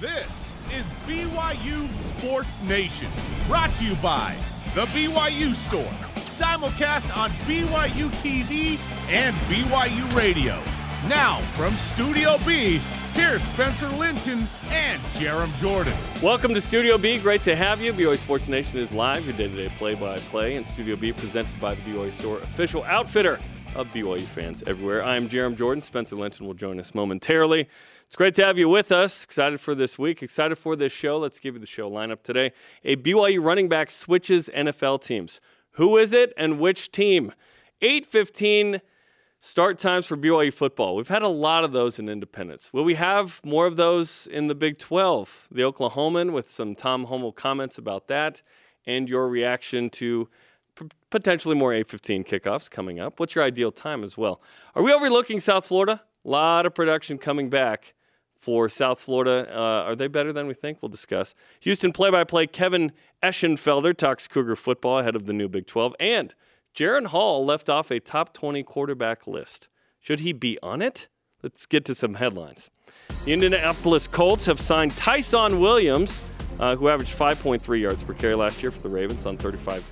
This is BYU Sports Nation, brought to you by The BYU Store, simulcast on BYU TV and BYU Radio. Now, from Studio B, here's Spencer Linton and Jarom Jordan. Welcome to Studio B. Great to have you. BYU Sports Nation is live, your day-to-day play-by-play, and Studio B presented by the BYU Store, official outfitter of BYU fans everywhere. I'm Jarom Jordan. Spencer Linton will join us momentarily. It's great to have you with us. Excited for this week. Excited for this show. Let's give you the show lineup today. A BYU running back switches NFL teams. Who is it and which team? 815 start times for BYU football. We've had a lot of those in Independence. Will we have more of those in the Big 12? The Oklahoman with some Tom Holmoe comments about that and your reaction to p- potentially more 815 kickoffs coming up. What's your ideal time as well? Are we overlooking South Florida? A lot of production coming back for South Florida. Uh, are they better than we think? We'll discuss. Houston play by play Kevin Eschenfelder talks Cougar football ahead of the new Big 12. And Jaren Hall left off a top 20 quarterback list. Should he be on it? Let's get to some headlines. The Indianapolis Colts have signed Tyson Williams, uh, who averaged 5.3 yards per carry last year for the Ravens on 35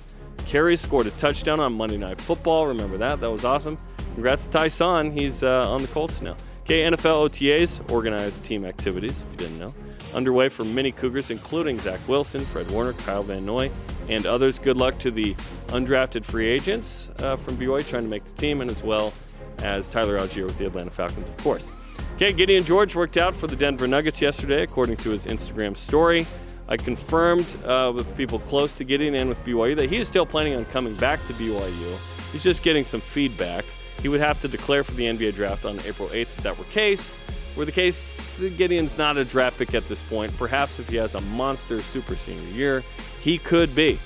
carries, scored a touchdown on Monday Night Football. Remember that? That was awesome. Congrats to Tyson. He's uh, on the Colts now. Okay, NFL OTAs, organized team activities, if you didn't know, underway for many Cougars, including Zach Wilson, Fred Warner, Kyle Van Noy, and others. Good luck to the undrafted free agents uh, from BYU trying to make the team, and as well as Tyler Allgeier with the Atlanta Falcons, of course. Okay, Gideon George worked out for the Denver Nuggets yesterday, according to his Instagram story. I confirmed uh, with people close to Gideon and with BYU that he is still planning on coming back to BYU. He's just getting some feedback. He would have to declare for the NBA draft on April 8th if that were case. Were the case, Gideon's not a draft pick at this point. Perhaps if he has a monster super senior year, he could be.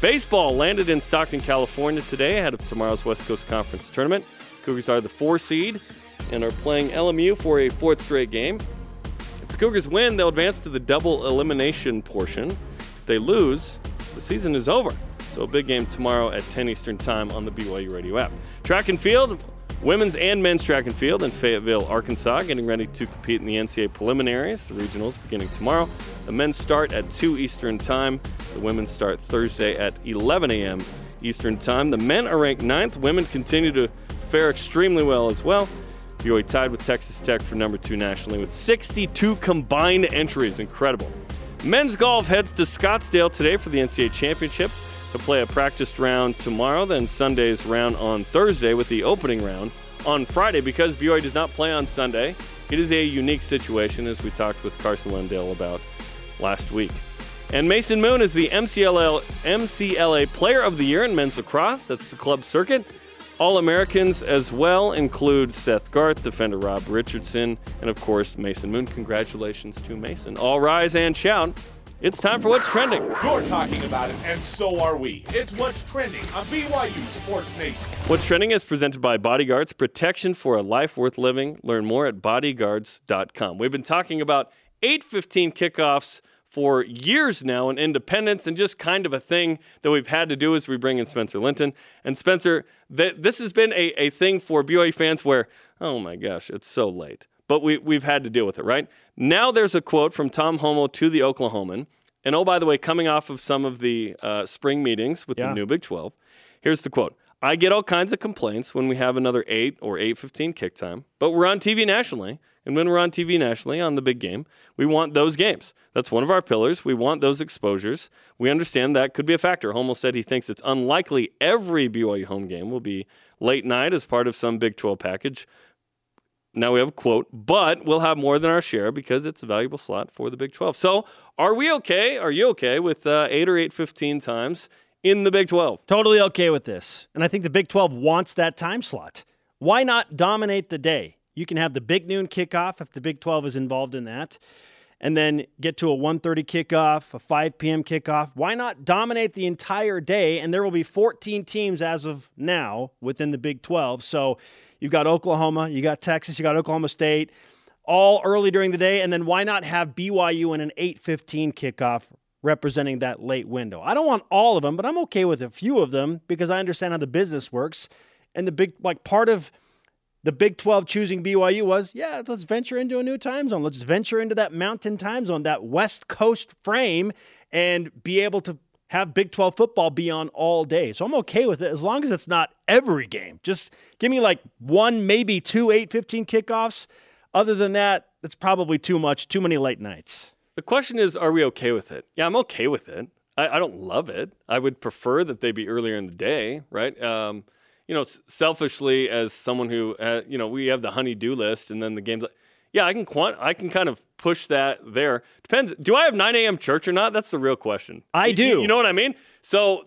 Baseball landed in Stockton, California today ahead of tomorrow's West Coast Conference tournament. Cougars are the four seed and are playing LMU for a fourth straight game. If the Cougars win, they'll advance to the double elimination portion. If they lose, the season is over. So big game tomorrow at 10 Eastern Time on the BYU Radio app. Track and field, women's and men's track and field in Fayetteville, Arkansas, getting ready to compete in the NCAA preliminaries. The regionals beginning tomorrow. The men start at 2 Eastern Time. The women start Thursday at 11 a.m. Eastern Time. The men are ranked ninth. Women continue to fare extremely well as well. BYU tied with Texas Tech for number two nationally with 62 combined entries. Incredible. Men's golf heads to Scottsdale today for the NCAA championship to play a practiced round tomorrow, then Sunday's round on Thursday with the opening round on Friday. Because BYU does not play on Sunday, it is a unique situation, as we talked with Carson Lundell about last week. And Mason Moon is the MCLL, MCLA Player of the Year in men's lacrosse. That's the club circuit. All Americans as well include Seth Garth, defender Rob Richardson, and of course Mason Moon. Congratulations to Mason. All rise and shout. It's time for What's Trending. You're talking about it, and so are we. It's What's Trending on BYU Sports Nation. What's Trending is presented by Bodyguards, protection for a life worth living. Learn more at bodyguards.com. We've been talking about 815 kickoffs for years now in independence and just kind of a thing that we've had to do as we bring in Spencer Linton. And Spencer, th- this has been a, a thing for BYU fans where, oh my gosh, it's so late. But we, we've had to deal with it, right? Now there's a quote from Tom Holmoe to the Oklahoman. And oh, by the way, coming off of some of the uh, spring meetings with Yeah. the new Big 12, here's the quote. I get all kinds of complaints when we have another 8 or 8:15 kick time, but we're on TV nationally, and when we're on TV nationally on the big game, we want those games. That's one of our pillars. We want those exposures. We understand that could be a factor. Holmoe said he thinks it's unlikely every BYU home game will be late night as part of some Big 12 package. Now we have a quote, but we'll have more than our share because it's a valuable slot for the Big 12. So, are we okay? Are you okay with uh, 8 or 8:15 times in the Big 12? Totally okay with this. And I think the Big 12 wants that time slot. Why not dominate the day? You can have the big noon kickoff if the Big 12 is involved in that. And then get to a 1:30 kickoff, a 5 p.m. kickoff. Why not dominate the entire day? And there will be 14 teams as of now within the Big 12. So you've got Oklahoma, you got Texas, you got Oklahoma State, all early during the day. And then why not have BYU in an 8:15 kickoff representing that late window. I don't want all of them, but I'm okay with a few of them because I understand how the business works. And the big like part of the Big 12 choosing BYU was, yeah, let's venture into a new time zone. Let's venture into that mountain time zone, that West Coast frame, and be able to have Big 12 football be on all day. So I'm okay with it as long as it's not every game. Just give me like one, maybe two 8 15 kickoffs. Other than that, it's probably too much, too many late nights. The question is, are we okay with it? Yeah, I'm okay with it. I, I don't love it. I would prefer that they be earlier in the day, right? Um, you know, selfishly, as someone who, uh, you know, we have the honey-do list, and then the games. Yeah, I can quant. I can kind of push that there. Depends. Do I have 9 a.m. church or not? That's the real question. I you, do. You, you know what I mean? So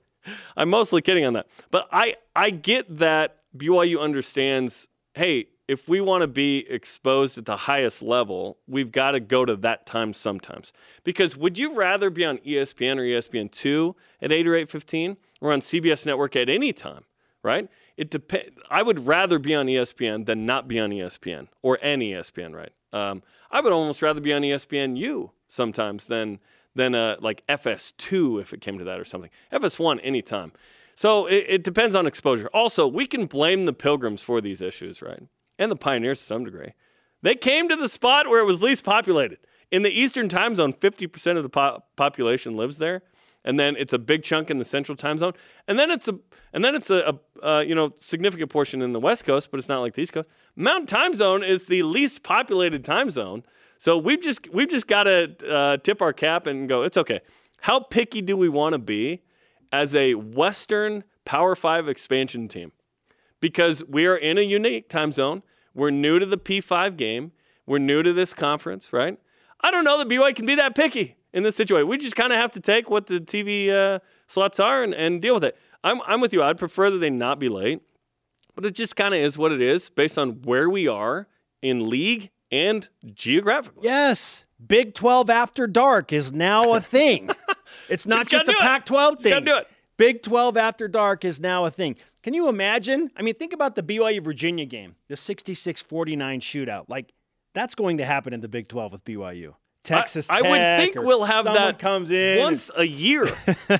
I'm mostly kidding on that, but I I get that BYU understands. Hey, if we want to be exposed at the highest level, we've got to go to that time sometimes. Because would you rather be on ESPN or ESPN two at eight or eight fifteen, or on CBS Network at any time? Right? It depends. I would rather be on ESPN than not be on ESPN or any ESPN. Right? Um, I would almost rather be on ESPN, ESPNU sometimes than than uh, like FS2 if it came to that or something. FS1 anytime. So it, it depends on exposure. Also, we can blame the Pilgrims for these issues, right? And the Pioneers to some degree. They came to the spot where it was least populated. In the Eastern time zone, 50% of the po- population lives there. And then it's a big chunk in the Central time zone. And then it's a and then it's a, a you know significant portion in the West Coast, but it's not like the East Coast. Mountain time zone is the least populated time zone. So we've just we've just got to uh, tip our cap and go. It's okay. How picky do we want to be as a Western Power Five expansion team? Because we are in a unique time zone. We're new to the P5 game. We're new to this conference, right? I don't know that BYU can be that picky in this situation. We just kind of have to take what the TV uh, slots are and, and deal with it. I'm, I'm with you. I'd prefer that they not be late, but it just kind of is what it is based on where we are in league and geographically. Yes. Big 12 after dark is now a thing. it's not just a Pac 12 thing. do it. Big 12 after dark is now a thing. Can you imagine? I mean, think about the BYU Virginia game, the 66 49 shootout. Like, that's going to happen in the Big 12 with BYU. Texas I, I would think we'll have that comes in once a year.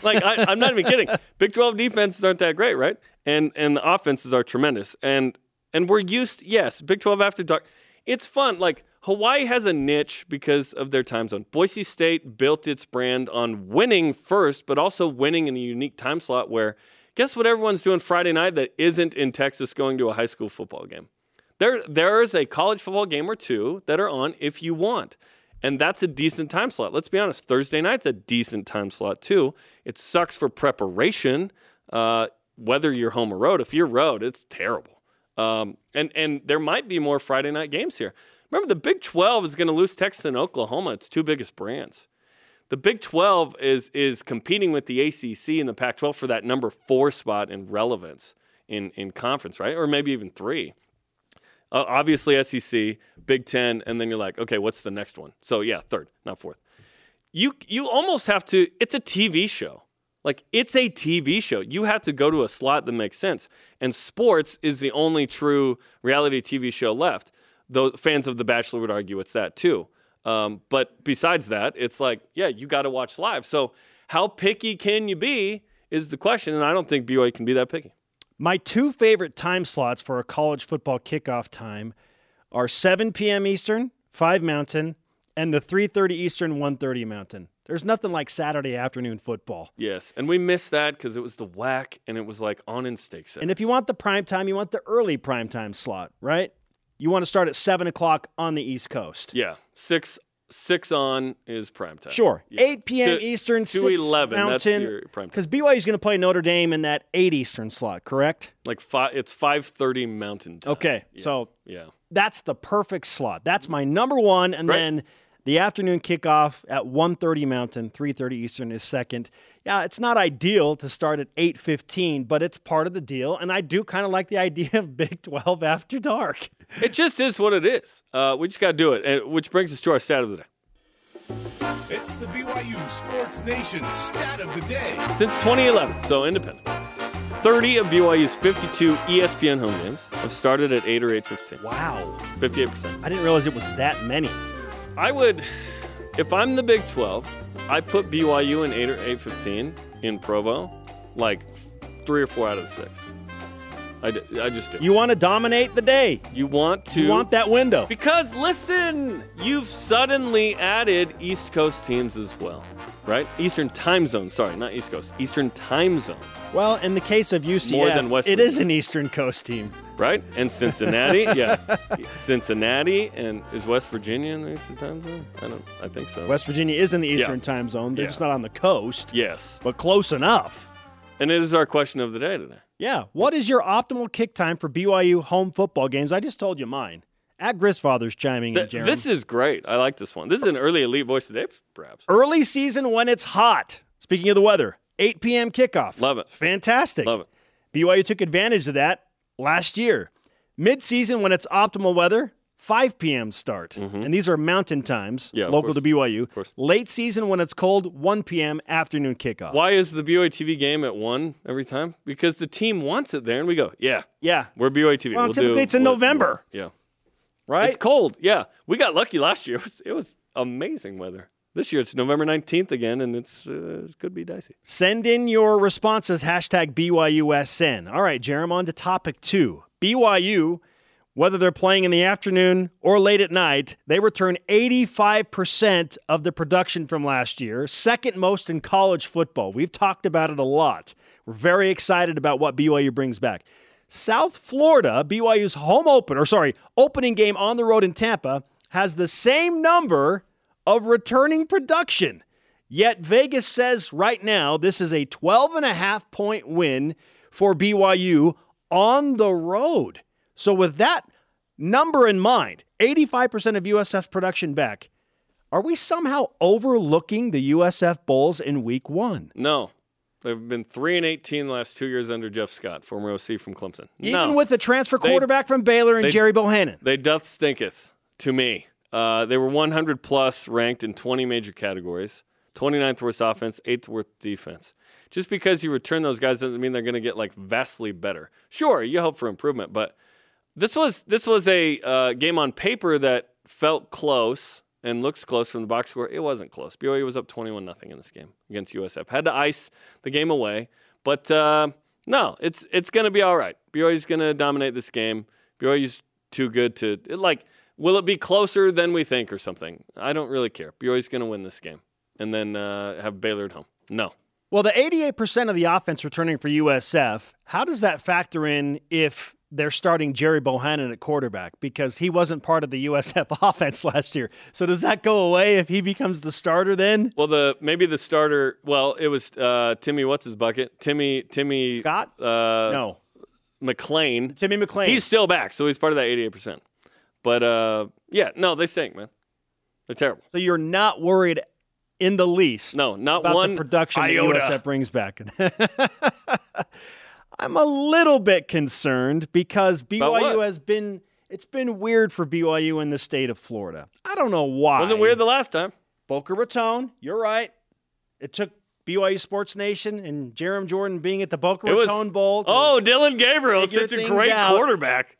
like I, am not even kidding. Big 12 defenses aren't that great, right? And and the offenses are tremendous. And and we're used. Yes, Big 12 after dark it's fun. Like Hawaii has a niche because of their time zone. Boise State built its brand on winning first, but also winning in a unique time slot where guess what everyone's doing Friday night that isn't in Texas going to a high school football game. There there's a college football game or two that are on if you want. And that's a decent time slot. Let's be honest, Thursday night's a decent time slot too. It sucks for preparation, uh, whether you're home or road. If you're road, it's terrible. Um, and and there might be more Friday night games here. Remember, the Big 12 is going to lose Texas and Oklahoma, its two biggest brands. The Big 12 is is competing with the ACC and the Pac-12 for that number four spot in relevance in in conference, right? Or maybe even three. Uh, obviously, SEC, Big Ten, and then you're like, okay, what's the next one? So yeah, third, not fourth. You you almost have to. It's a TV show. Like it's a TV show. You have to go to a slot that makes sense. And sports is the only true reality TV show left. Though fans of The Bachelor would argue it's that too. Um, but besides that, it's like, yeah, you got to watch live. So how picky can you be is the question, and I don't think BYU can be that picky. My two favorite time slots for a college football kickoff time are 7 p.m. Eastern, 5 Mountain, and the 3:30 Eastern, 1:30 Mountain. There's nothing like Saturday afternoon football. Yes, and we missed that because it was the whack and it was like on in steak And if you want the prime time, you want the early prime time slot, right? You want to start at seven o'clock on the East Coast. Yeah, six six on is prime time. Sure, yeah. eight p.m. Eastern, two eleven Mountain. Because BYU is going to play Notre Dame in that eight Eastern slot, correct? Like five, it's five thirty Mountain time. Okay, yeah. so yeah, that's the perfect slot. That's my number one, and right. then the afternoon kickoff at 1:30 Mountain, 3:30 Eastern is second. Yeah, it's not ideal to start at 8:15, but it's part of the deal, and I do kind of like the idea of Big 12 after dark. It just is what it is. Uh, we just got to do it, which brings us to our stat of the day. It's the BYU Sports Nation stat of the day. Since 2011, so independent. 30 of BYU's 52 ESPN home games have started at 8 or 8:15. Wow. 58%. I didn't realize it was that many. I would, if I'm the Big 12, I put BYU in 8 or 815 in Provo, like three or four out of the six. I, d- I just do. You want to dominate the day. You want to. You want that window. Because listen, you've suddenly added East Coast teams as well, right? Eastern time zone. Sorry, not East Coast. Eastern time zone, Well, in the case of UCF, More than West it is an Eastern Coast team. right? And Cincinnati, yeah, Cincinnati, and is West Virginia in the Eastern time zone? I don't. I think so. West Virginia is in the Eastern Yeah. time zone. They're Yeah. just not on the coast, Yes, but close enough. and it is our question of the day today. Yeah. What is your optimal kick time for BYU home football games? I just told you mine. At Grisfather's chiming in, Th- Jeremy. this is great. I like this one. This is an early elite voice today, perhaps. Early season when it's hot. Speaking of the weather, 8 p.m. kickoff. Love it. Fantastic. Love it. BYU took advantage of that last year. Mid season when it's optimal weather, 5 p.m. start. And these are mountain times, Mm-hmm. Yeah, local to BYU. course. Late season when it's cold, 1 p.m. afternoon kickoff. Why is the BYU TV game at one every time? Because the team wants it there, and we go, yeah, Yeah. we're BYU TV. Well, we'll typically do it's in November. Yeah, Right? it's cold. Yeah, we got lucky last year. It was, it was amazing weather. This year it's November nineteenth again, and it's uh, it could be dicey. Send in your responses, hashtag BYUSN. All right, Jarom, on to topic two. BYU, whether they're playing in the afternoon or late at night, they return 85% of the production from last year, second most in college football. We've talked about it a lot. We're very excited about what BYU brings back. South Florida, BYU's home opener, or sorry, opening game on the road in Tampa, has the same number of returning production. Yet Vegas says right now this is a 12 and a half point win for BYU on the road. So with that number in mind, 85% of USF production back, are we somehow overlooking the USF Bulls in week 1? No, they've been three and eighteen the last two years under Jeff Scott, former OC from Clemson. Even no. with the transfer They- quarterback from Baylor and they- Gerry Bohanon. They doth stinketh to me. Uh, they were 100 plus ranked in 20 major categories, 29th worst offense, 8th worst defense. Just because you return those guys doesn't mean they're going to get like vastly better. Sure, you hope for improvement, but this was this was a uh, game on paper that felt close and looks close from the box score. It wasn't close. BYU was up 21 nothing in this game against USF. Had to ice the game away, but uh, no, it's it's going to be all right. BYU's going to dominate this game. BYU's too good to like. Will it be closer than we think or something? I don't really care. BYU's going to win this game and then uh, have Baylor at home. No, Well, the 88% of the offense returning for USF, how does that factor in if they're starting Gerry Bohanon at quarterback? Because he wasn't part of the USF offense last year. So does that go away if he becomes the starter then? Well, the maybe the starter. Well, it was uh, Timmy. What's his bucket? Timmy. Timmy Scott? Uh, no. McClain. Timmy McLean. He's still back, so he's part of that eighty-eight percent. But uh, yeah, no, they stink, man. They're terrible. so you're not worried in the least No, not about one the production iota. that USF brings back. I'm a little bit concerned because BYU has been it's been weird for BYU in the state of Florida. I don't know why. Wasn't weird the last time. Boca Raton, you're right. It took BYU Sports Nation and Jarom Jordan being at the Boca It was- Raton Bowl. Oh, Dillon Gabriel such a great out. quarterback.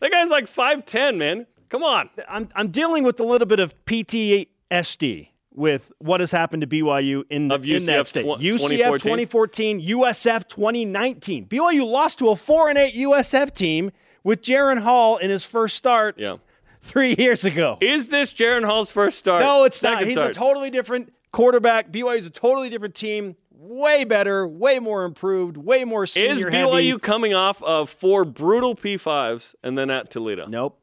That guy's like five ten, man. Come on. I'm, I'm dealing with a little bit of PTSD with what has happened to BYU in, the, in that UCF state. tw- UCF 2014, USF 2019. BYU lost to a 4 and 8 USF team with Jaren Hall in his first start Yeah. three years ago. Is this Jaren Hall's first start? No, it's not. He's start. a totally different quarterback. BYU is a totally different team. Way better, way more improved, way more senior Is heavy. BYU coming off of four brutal P5s and then at Toledo? Nope.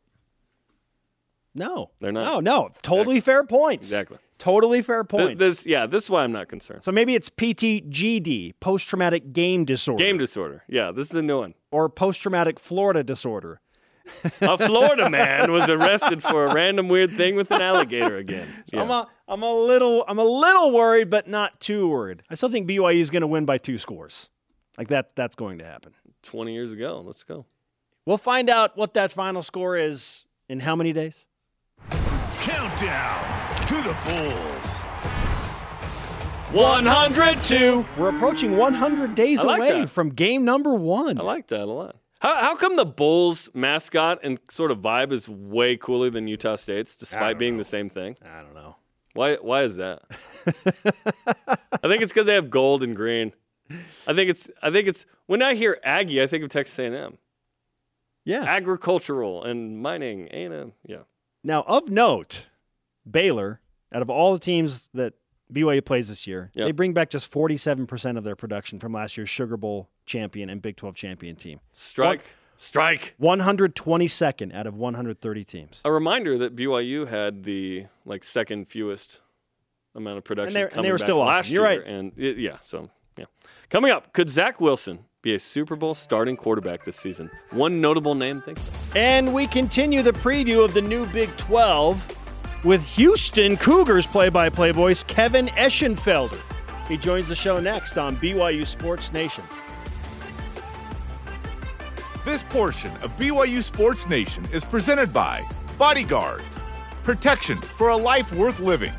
No. They're not. No, no. Totally fair points. Exactly. Totally fair points. This, yeah, this is why I'm not concerned. so maybe it's PTGD, post traumatic game disorder, Game disorder. Yeah, this is a new one. or post traumatic Florida disorder. A Florida man was arrested for a random weird thing with an alligator again. Yeah. I'm a, I'm a little, I'm a little worried, but not too worried. I still think BYU is going to win by two scores. Like that, that's going to happen. 20 years ago. Let's go. We'll find out what that final score is in how many days? Countdown to the Bulls. 102. We're approaching 100 days like away that. from game number one. I like that a lot. How, how come the Bulls mascot and sort of vibe is way cooler than Utah State's, despite being the same thing? I don't know. Why? Why is that? I think it's because they have gold and green. I think it's. I think it's. When I hear Aggie, I think of Texas A&M. Yeah. Agricultural and mining, A&M. Yeah. Now, of note, Baylor, out of all the teams that BYU plays this year, Yep. they bring back just 47% of their production from last year's Sugar Bowl champion and Big 12 champion team. Strike. Strike. 122nd out of 130 teams. A reminder that BYU had the like second fewest amount of production. And they- and they were back still awesome. last You're year. right. And it, yeah, so yeah. Coming up, could Zach Wilson be a Super Bowl starting quarterback this season? One notable name, thinks so. And we continue the preview of the new Big 12 with Houston Cougars play by play voice Kevin Eschenfelder. He joins the show next on BYU Sports Nation. This portion of BYU Sports Nation is presented by Bodyguards, protection for a life worth living.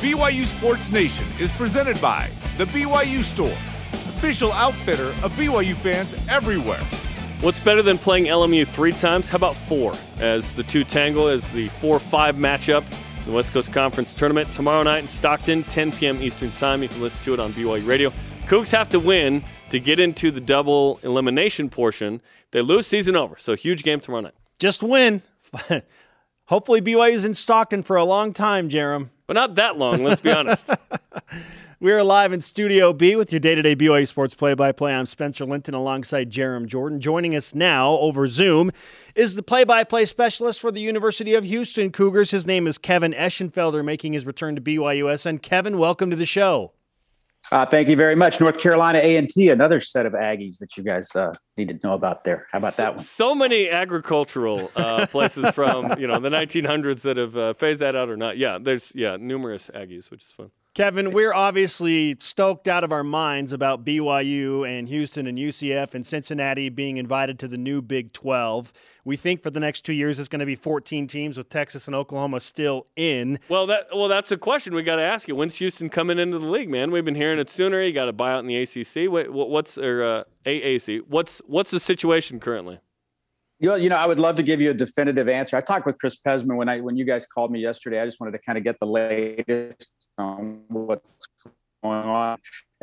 BYU Sports Nation is presented by The BYU Store, official outfitter of BYU fans everywhere. What's better than playing LMU three times? How about four? As the two tangle as the 4 5 matchup, in the West Coast Conference Tournament tomorrow night in Stockton, 10 p.m. Eastern Time. You can listen to it on BYU Radio. Cougs have to win to get into the double elimination portion. They lose, season over. So, huge game tomorrow night. Just win. Hopefully, BYU's in Stockton for a long time, Jarom. But not that long, let's be honest. We are live in Studio B with your day to day BYU Sports play by play. I'm Spencer Linton alongside Jarom Jordan. Joining us now over Zoom is the play by play specialist for the University of Houston Cougars. His name is Kevin Eschenfelder, making his return to BYUS. And Kevin, welcome to the show. Uh, thank you very much. North Carolina A&T, another set of Aggies that you guys uh, need to know about there. How about that one? So many agricultural uh, places from you know the 1900s that have uh, phased that out or not. Yeah, there's yeah numerous Aggies, which is fun. Kevin, we're obviously stoked out of our minds about BYU and Houston and UCF and Cincinnati being invited to the new Big 12. We think for the next two years it's going to be 14 teams with Texas and Oklahoma still in. Well, that well that's a question we got to ask you. When's Houston coming into the league, man? We've been hearing it sooner. You got to buy out in the ACC. Wait, what- what's or uh, AAC? What's what's the situation currently? You know, you know, I would love to give you a definitive answer. I talked with Chris Pezman when I when you guys called me yesterday. I just wanted to kind of get the latest on what's going on,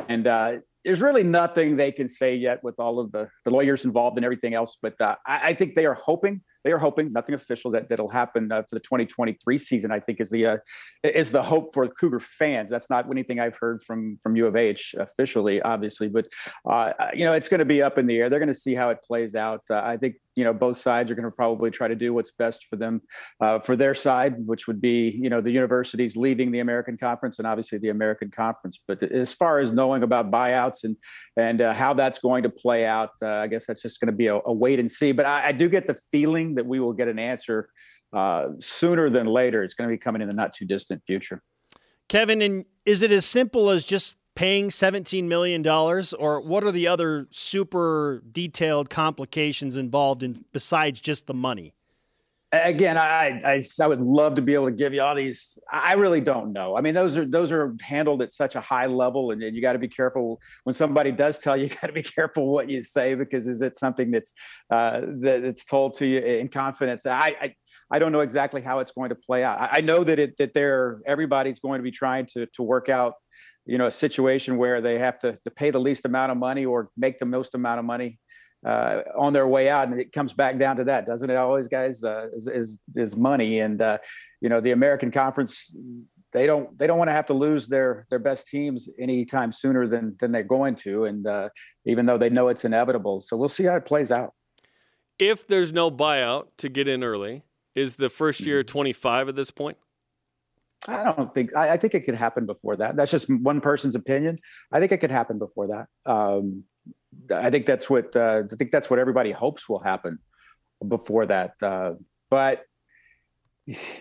and uh, there's really nothing they can say yet with all of the, the lawyers involved and everything else. But uh, I, I think they are hoping they are hoping nothing official that that'll happen uh, for the 2023 season. I think is the uh, is the hope for Cougar fans. That's not anything I've heard from from U of H officially, obviously, but uh, you know it's going to be up in the air. They're going to see how it plays out. Uh, I think you know both sides are going to probably try to do what's best for them uh, for their side, which would be you know the universities leaving the American Conference and obviously the American Conference. But as far as knowing about buyouts and and uh, how that's going to play out, I guess that's just going to be a, a wait and see. But I, I do get the feeling that we will get an answer uh, sooner than later. It's going to be coming in the not too distant future. Kevin, and is it as simple as just paying $17 million, or what are the other super detailed complications involved in besides just the money? Again I, I i would love to be able to give you all these. I really don't know. I mean those are those are handled at such a high level and, and you got to be careful when somebody does tell you you got to be careful what you say because is it something that's uh that it's told to you in confidence? I i I don't know exactly how it's going to play out. I, I know that it that they're everybody's going to be trying to to work out, you know, a situation where they have to, to pay the least amount of money or make the most amount of money uh, on their way out, and it comes back down to that, doesn't it? Always, guys, uh, is, is is money, and uh, you know the American Conference. They don't. They don't want to have to lose their their best teams anytime sooner than than they're going to, and uh, even though they know it's inevitable. So we'll see how it plays out. If there's no buyout to get in early, is the first year 25 at this point? I don't think. I, I think it could happen before that. That's just one person's opinion. I think it could happen before that. Um, I think that's what uh, I think that's what everybody hopes will happen before that. Uh, but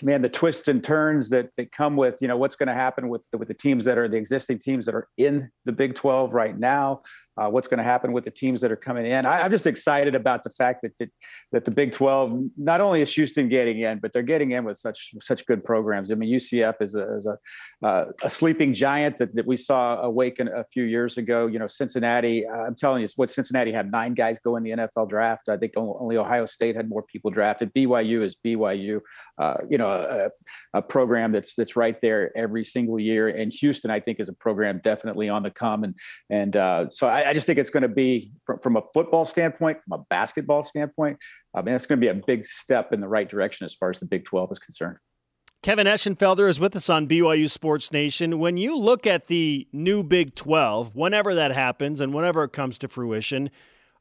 man, the twists and turns that that come with you know what's going to happen with the, with the teams that are the existing teams that are in the Big Twelve right now. Uh, what's going to happen with the teams that are coming in? I, I'm just excited about the fact that, that that the Big Twelve not only is Houston getting in, but they're getting in with such such good programs. I mean, UCF is a is a, uh, a sleeping giant that, that we saw awaken a few years ago. You know, Cincinnati. Uh, I'm telling you, what Cincinnati had nine guys go in the NFL draft. I think only Ohio State had more people drafted. BYU is BYU. Uh, you know, a, a, program that's that's right there every single year. And Houston, I think, is a program definitely on the come. And and uh, so I, I just think it's going to be from, from a football standpoint, from a basketball standpoint. I mean, it's going to be a big step in the right direction as far as the Big 12 is concerned. Kevin Eschenfelder is with us on BYU Sports Nation. When you look at the new Big 12, whenever that happens and whenever it comes to fruition,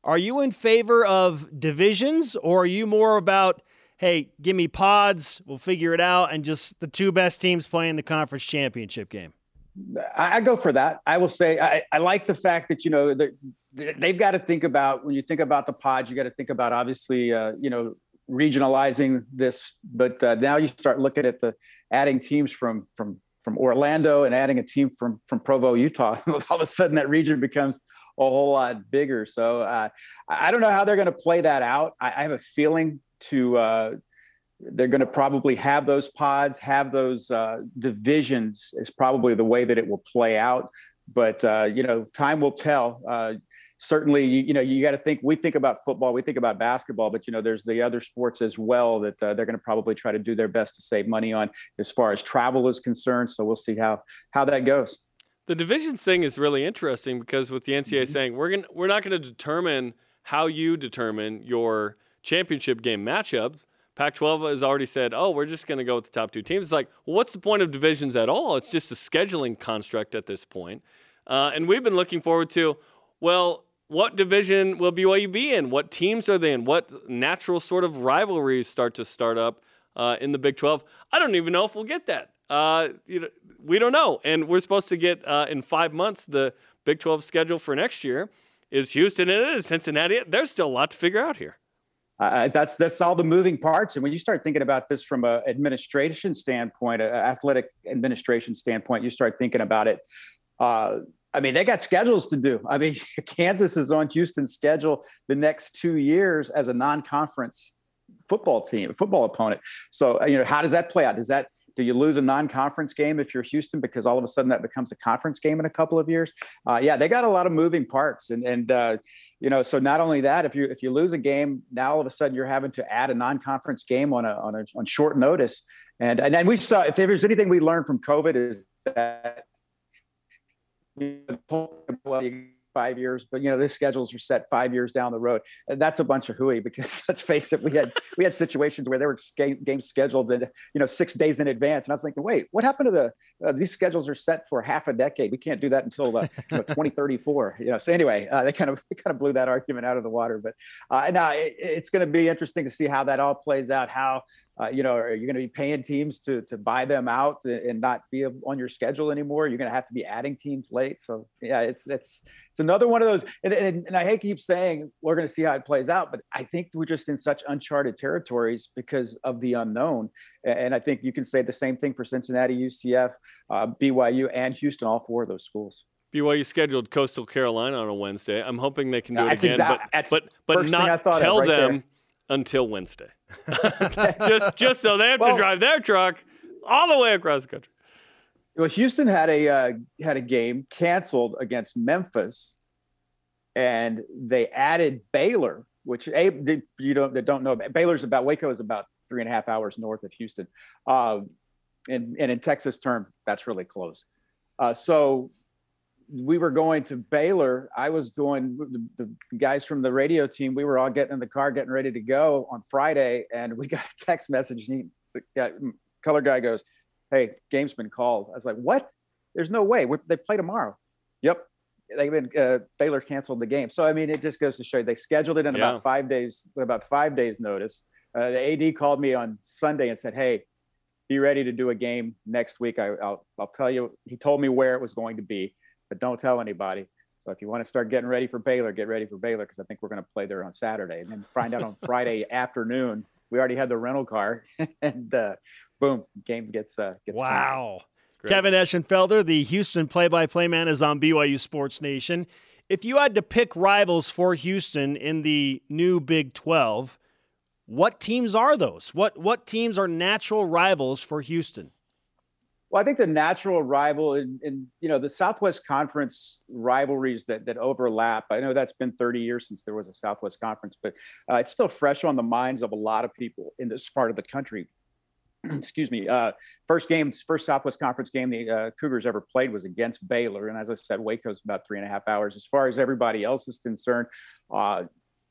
are you in favor of divisions or are you more about, hey, give me pods, we'll figure it out, and just the two best teams playing the conference championship game? I, go for that. I will say I, I like the fact that you know that they've got to think about when you think about the pods, you got to think about obviously uh, you know regionalizing this, but uh, now you start looking at the adding teams from from from Orlando and adding a team from from Provo, Utah. All of a sudden, that region becomes a whole lot bigger. So uh, I don't know how they're going to play that out. I, I have a feeling to uh, they're going to probably have those pods, have those uh, divisions is probably the way that it will play out. But uh, you know, time will tell. Uh, certainly, you, you, know, you got to think. We think about football, we think about basketball, but you know, there's the other sports as well that uh, they're going to probably try to do their best to save money on as far as travel is concerned. So we'll see how how that goes. The divisions thing is really interesting because with the NCAA mm-hmm. saying we're going we're not going to determine how you determine your championship game matchups Pac 12 has already said, oh, we're just going to go with the top two teams. It's like, well, what's the point of divisions at all? It's just a scheduling construct at this point. Uh, and we've been looking forward to, well, what division will BYU be in? What teams are they in? What natural sort of rivalries start to start up uh, in the Big 12? I don't even know if we'll get that. Uh, you know, we don't know. And we're supposed to get uh, in five months the Big 12 schedule for next year. Is Houston and it is Cincinnati. There's still a lot to figure out here uh, that's that's all the moving parts. And when you start thinking about this from an administration standpoint, an athletic administration standpoint, you start thinking about it. Uh, I mean, they got schedules to do. I mean, Kansas is on Houston's schedule the next two years as a non-conference football team, football opponent. So, you know, how does that play out? Does that do you lose a non-conference game if you're Houston because all of a sudden that becomes a conference game in a couple of years? Uh, yeah, they got a lot of moving parts, and and uh, you know, so not only that, if you if you lose a game, now all of a sudden you're having to add a non-conference game on a on a on short notice, and and we saw if there's anything we learned from COVID is that. You know, five years, but you know, these schedules are set five years down the road. And that's a bunch of hooey because let's face it, we had we had situations where there were games scheduled and you know six days in advance, and I was thinking, wait, what happened to the uh, these schedules are set for half a decade? We can't do that until uh, you know, 2034. You know, so anyway, uh, they kind of they kind of blew that argument out of the water. But uh, now it, it's going to be interesting to see how that all plays out. How uh, you know, are you going to be paying teams to to buy them out and not be on your schedule anymore? You're going to have to be adding teams late. So yeah, it's it's it's another one of those. And, and, and I hate to keep saying we're going to see how it plays out, but I think we're just in such uncharted territories because of the unknown. And I think you can say the same thing for Cincinnati, UCF, uh, BYU, and Houston. All four of those schools. BYU scheduled Coastal Carolina on a Wednesday. I'm hoping they can do it again, exact, but but but not tell right them. There until Wednesday. Just just so they have well, to drive their truck all the way across the country. Well, Houston had a uh, had a game canceled against Memphis, and they added Baylor, which a you don't don't know Baylor's about Waco is about three and a half hours north of Houston, uh, and and in Texas terms, that's really close. Uh, so we were going to Baylor. I was going, the, the, guys from the radio team, we were all getting in the car, getting ready to go on Friday. And we got a text message. He, the guy, color guy goes, Hey, game's been called. I was like, What? There's no way. We're, they play tomorrow. Yep. They've been, uh, Baylor canceled the game. So, I mean, it just goes to show you they scheduled it in yeah. about five days, with about five days' notice. Uh, the AD called me on Sunday and said, Hey, be ready to do a game next week. I, will I'll tell you, he told me where it was going to be but don't tell anybody. So if you want to start getting ready for Baylor, get ready for Baylor because I think we're going to play there on Saturday and then find out on Friday afternoon. We already had the rental car, and uh, boom, game gets uh, gets. Wow. Kevin Eschenfelder, the Houston play-by-play man, is on BYU Sports Nation. If you had to pick rivals for Houston in the new Big 12, what teams are those? What what teams are natural rivals for Houston? Well, I think the natural rival in, in, you know the Southwest Conference rivalries that that overlap. I know that's been 30 years since there was a Southwest Conference, but uh, it's still fresh on the minds of a lot of people in this part of the country. excuse me, uh, first game, first Southwest Conference game the uh, Cougars ever played was against Baylor, and as I said, Waco's about three and a half hours. As far as everybody else is concerned, uh,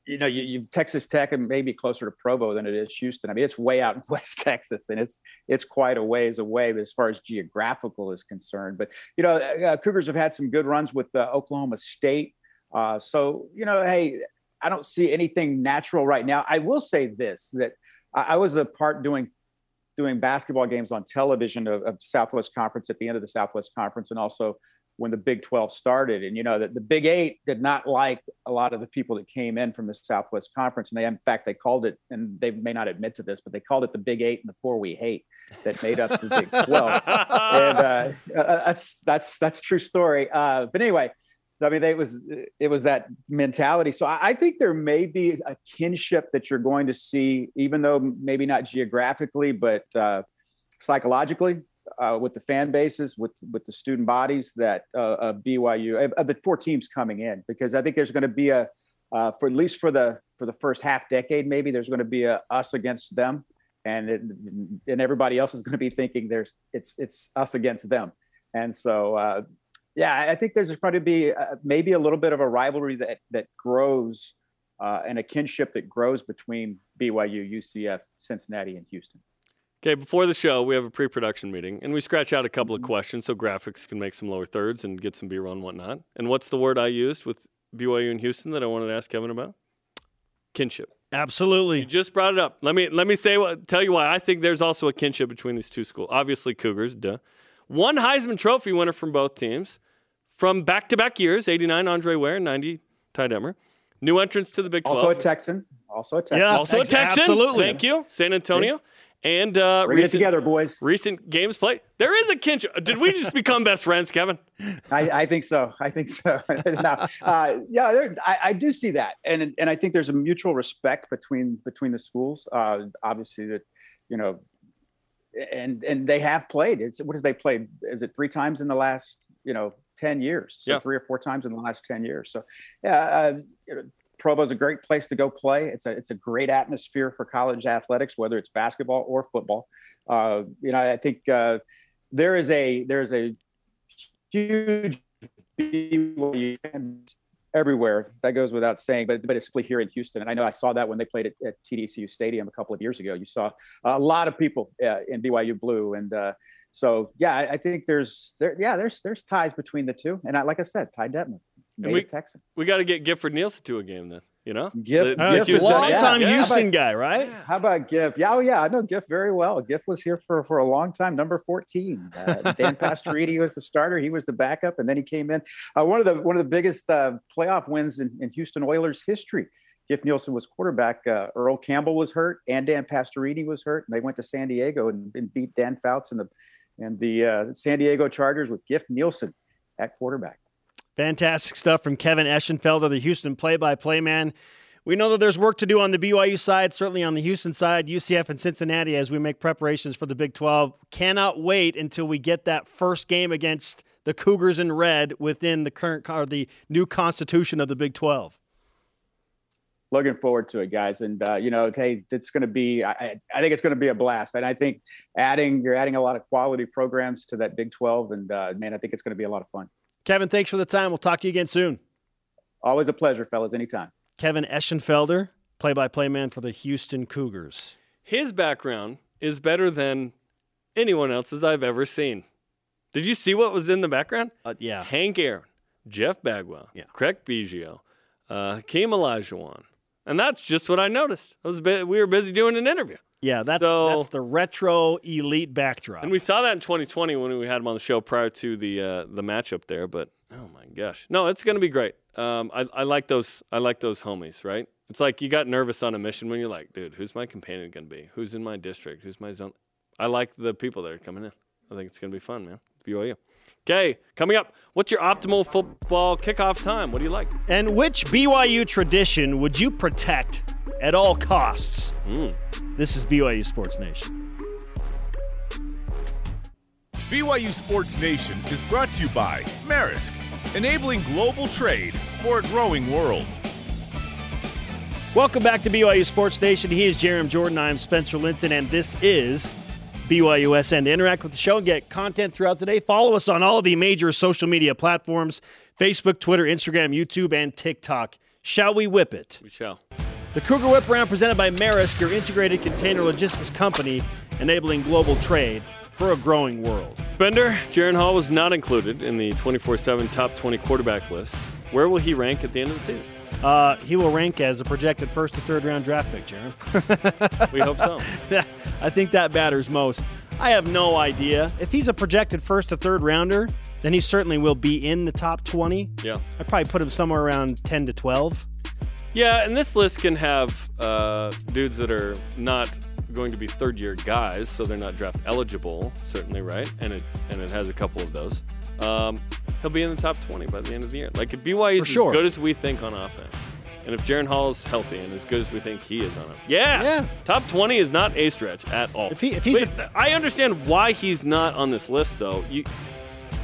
you know, you, you Texas Tech and maybe closer to Provo than it is Houston. I mean, it's way out in West Texas, and it's it's quite a ways away as far as geographical is concerned. But you know, uh, Cougars have had some good runs with uh, Oklahoma State. Uh, so you know, hey, I don't see anything natural right now. I will say this that I, I was a part doing doing basketball games on television of, of, Southwest Conference at the end of the Southwest Conference, and also when the Big 12 started. And you know that the Big Eight did not like a lot of the people that came in from the Southwest Conference, and they, in fact, they called it, and they may not admit to this, but they called it the Big Eight and the four we hate that made up the Big 12. and uh, uh, that's that's that's true story. Uh, but anyway. I mean, it was it was that mentality. So I, I, think there may be a kinship that you're going to see, even though maybe not geographically, but uh, psychologically, uh, with the fan bases, with with the student bodies that uh, BYU the four teams coming in, because I think there's going to be a uh, for at least for the for the first half decade, maybe there's going to be a us against them, and it, and everybody else is going to be thinking there's it's it's us against them, and so uh, yeah, I think there's to be uh, maybe a little bit of a rivalry that that grows uh, and a kinship that grows between BYU, UCF, Cincinnati, and Houston. Okay, before the show, we have a pre-production meeting, and we scratch out a couple of mm-hmm. questions so graphics can make some lower thirds and get some B-roll and whatnot. And what's the word I used with BYU and Houston that I wanted to ask Kevin about? Kinship. Absolutely. You just brought it up. Let me let me say what tell you why I think there's also a kinship between these two schools. Obviously, Cougars, duh. One Heisman Trophy winner from both teams from back to back years 89 Andre Ware, 90 Ty Detmer. New entrance to the Big 12. Also a Texan. Also a Texan. Yeah, also a Texan. Absolutely. Thank you. San Antonio. And uh, Bring recent, it together, boys. Recent games played. There is a kinship. Did we just become best friends, Kevin? I, I think so. I think so. no, uh, yeah, there, I, I, do see that, and and I think there's a mutual respect between between the schools. Uh, obviously, that you know, and and they have played. It's what has they played? Is it three times in the last you know 10 years. So yeah. three or four times in the last 10 years. So yeah, uh, know, Provo's a great place to go play. It's a it's a great atmosphere for college athletics, whether it's basketball or football. Uh, you know, I think uh, there is a there is a huge BYU fans everywhere. That goes without saying, but but especially here in Houston. And I know I saw that when they played at, at TDECU Stadium a couple of years ago. You saw a lot of people uh, in BYU blue, and uh, so yeah, I, I, think there's there yeah there's there's ties between the two, and I, like I said, Ty Detmer, we, Texan. We got to get Gifford Nielsen to a game then. You know, Giff, the, Giff long time yeah, Houston about, guy, right? How about Giff? Yeah, oh yeah, I know Giff very well. Giff was here for for a long time, number fourteen. Uh, Dan Pastorini was the starter; he was the backup, and then he came in. Uh, one of the one of the biggest uh, playoff wins in, in Houston Oilers history. Giff Nielsen was quarterback. Uh, Earl Campbell was hurt, and Dan Pastorini was hurt. And they went to San Diego and, and beat Dan Fouts in the and the uh, San Diego Chargers with Giff Nielsen at quarterback. Fantastic stuff from Kevin Eschenfelder, the Houston play-by-play man. We know that there's work to do on the BYU side, certainly on the Houston side, UCF and Cincinnati as we make preparations for the Big 12. Cannot wait until we get that first game against the Cougars in red within the current or the new constitution of the Big 12 looking forward to it, guys. And uh, you know, hey, it's going to be. I, I think it's going to be a blast. And I think adding you're adding a lot of quality programs to that Big 12, and uh, man, I think it's going to be a lot of fun. Kevin, thanks for the time. We'll talk to you again soon. Always a pleasure, fellas. Anytime. Kevin Eschenfelder, play-by-play man for the Houston Cougars. His background is better than anyone else's I've ever seen. Did you see what was in the background? Uh, yeah. Hank Aaron, Jeff Bagwell, yeah. Craig Biggio, uh, Hakeem Olajuwon, and that's just what I noticed. I was we were busy doing an interview. Yeah, that's so, that's the retro elite backdrop. And we saw that in 2020 when we had him on the show prior to the uh, the matchup there. But oh my gosh, no, it's going to be great. Um, I, I like those. I like those homies. Right? It's like you got nervous on a mission when you're like, dude, who's my companion going to be? Who's in my district? Who's my zone? I like the people that are coming in. I think it's going to be fun, man. BYU. Okay, coming up, what's your optimal football kickoff time? What do you like? And which BYU tradition would you protect at all costs? Mm. This is BYU Sports Nation. BYU Sports Nation is brought to you by Maersk, enabling global trade for a growing world. Welcome back to BYU Sports Nation. He is Jarom Jordan. I'm Spencer Linton, and this is BYUSN. To interact with the show and get content throughout the day, follow us on all the major social media platforms Facebook, Twitter, Instagram, YouTube, and TikTok. Shall we whip it? We shall. The Cougar Whip Round presented by Maersk, your integrated container logistics company, enabling global trade for a growing world. Spencer, Jaren Hall was not included in the 24 7 top 20 quarterback list. Where will he rank at the end of the season? Uh, he will rank as a projected first to third round draft pick, Jarom. We hope so. I think that matters most. I have no idea. If he's a projected first to third rounder, then he certainly will be in the top 20. Yeah. I'd probably put him somewhere around 10 to 12. Yeah, and this list can have uh, dudes that are not going to be third year guys, so they're not draft eligible, certainly, right? And it and it has a couple of those. Um, he'll be in the top 20 by the end of the year. Like, if BYU is sure. as good as we think on offense, and if Jaren Hall is healthy and as good as we think he is on it, yeah, Yeah. top 20 is not a stretch at all. If he- if he's But I understand why he's not on this list, though. You,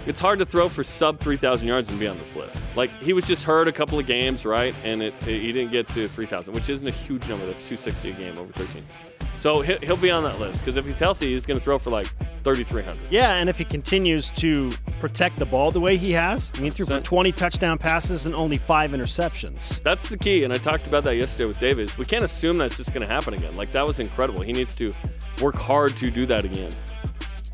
it's hard to throw for sub 3,000 yards and be on this list. Like, he was just hurt a couple of games, right? And it, it- he didn't get to 3,000, which isn't a huge number. That's 260 a game over 13. So he'll, he'll be on that list because if he's healthy, he's going to throw for like 3,300. Yeah, and if he continues to protect the ball the way he has, I mean, threw for 20 touchdown passes and only five interceptions. That's the key, and I talked about that yesterday with Davis. We can't assume that's just going to happen again. Like, that was incredible. He needs to work hard to do that again.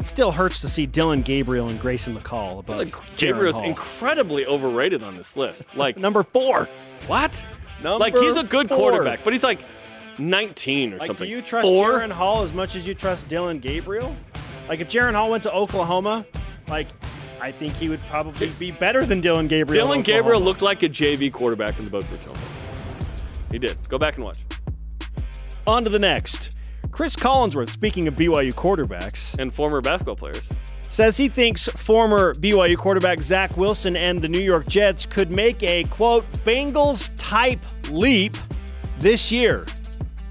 It still hurts to see Dillon Gabriel and Grayson McCall above Like, Jaren Gabriel's Hall. incredibly overrated on this list. Like, Number four. what? Number like, he's a good four. quarterback, but he's like 19 or Like, something. do you trust Four? Jaren Hall as much as you trust Dillon Gabriel? Like, if Jaren Hall went to Oklahoma, like, I think he would probably be better than Dillon Gabriel. Dillon Gabriel looked like a JV quarterback in the Boca Raton. He did. Go back and watch. On to the next. Chris Collinsworth, speaking of BYU quarterbacks, And former basketball players. says he thinks former BYU quarterback Zach Wilson and the New York Jets could make a quote Bengals type leap this year.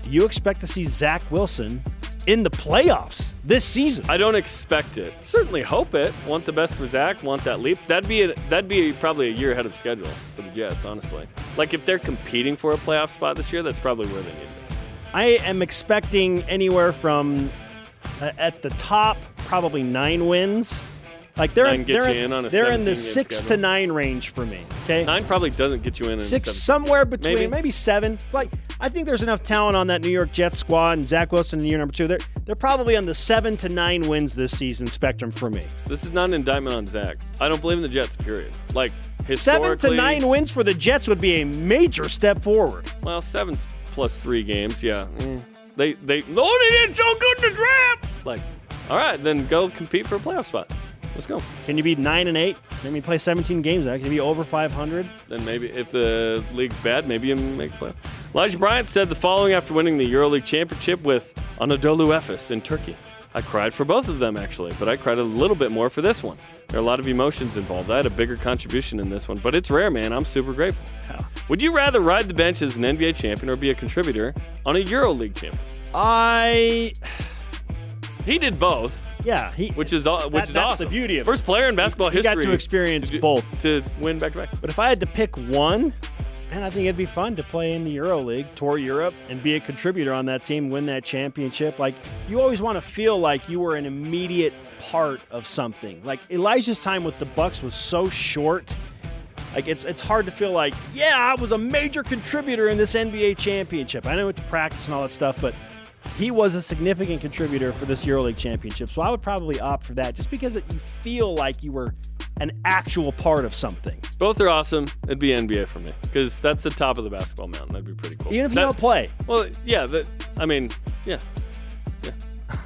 Do you expect to see Zach Wilson in the playoffs this season? I don't expect it. Certainly hope it. Want the best for Zach. Want that leap. That'd be a, that'd be probably a year ahead of schedule for the Jets. Honestly, like if they're competing for a playoff spot this year, that's probably where they need to be. I am expecting anywhere from uh, at the top probably nine wins. Like they're Nine they're, in on a they're in the 17-game six to nine range for me. Okay, Nine probably doesn't get you in. in six somewhere between Maybe. maybe. seven. It's like I think there's enough talent on that New York Jets squad and Zach Wilson in year number two. They're they're probably on the seven to nine wins this season spectrum for me. This is not an indictment on Zach. I don't believe in the Jets. Period. Like Seven to nine wins for the Jets would be a major step forward. Well, seven plus three games. Yeah. Mm. They they oh they did so good in the draft. Like, all right, then go compete for a playoff spot. Let's go. Can you be nine and eight? Maybe you play 17 games. Now. Can you be over 500? Then maybe if the league's bad, maybe you make a play. Elijah Bryant said the following after winning the EuroLeague championship with Anadolu Efes in Turkey. I cried for both of them actually, but I cried a little bit more for this one. There are a lot of emotions involved. I had a bigger contribution in this one, but it's rare, man. I'm super grateful. Would you rather ride the bench as an NBA champion or be a contributor on a EuroLeague champion? I He did both, yeah. He which is which That- is that's awesome. the beauty of it. First player in basketball he history got to experience to both. to win back to back. But if I had to pick one, man, I think it'd be fun to play in the EuroLeague, tour Europe, and be a contributor on that team, win that championship. Like you always want to feel like you were an immediate part of something. Like Elijah's time with the Bucks was so short. Like it's it's hard to feel like, yeah, I was a major contributor in this NBA championship. I know went to practice and all that stuff, but he was a significant contributor for this EuroLeague championship. So I would probably opt for that just because it, you feel like you were an actual part of something. Both are awesome. It'd be NBA for me because that's the top of the basketball mountain. That'd be pretty cool. Even if you don't play. Well, yeah. That, I mean, yeah, yeah.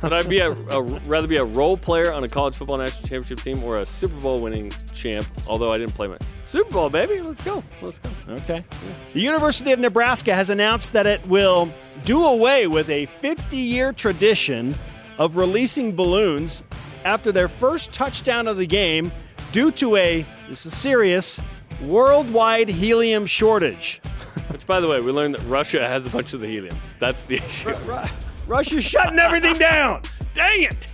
But I'd be a, a rather be a role player on a college football national championship team or a Super Bowl winning champ. Although I didn't play my Super Bowl, baby. Let's go. Let's go. Okay. The University of Nebraska has announced that it will do away with a 50 year tradition of releasing balloons after their first touchdown of the game due to a, this is serious, worldwide helium shortage. Which, by the way, we learned that Russia has a bunch of the helium. That's the issue. Russia's shutting everything down. Dang it!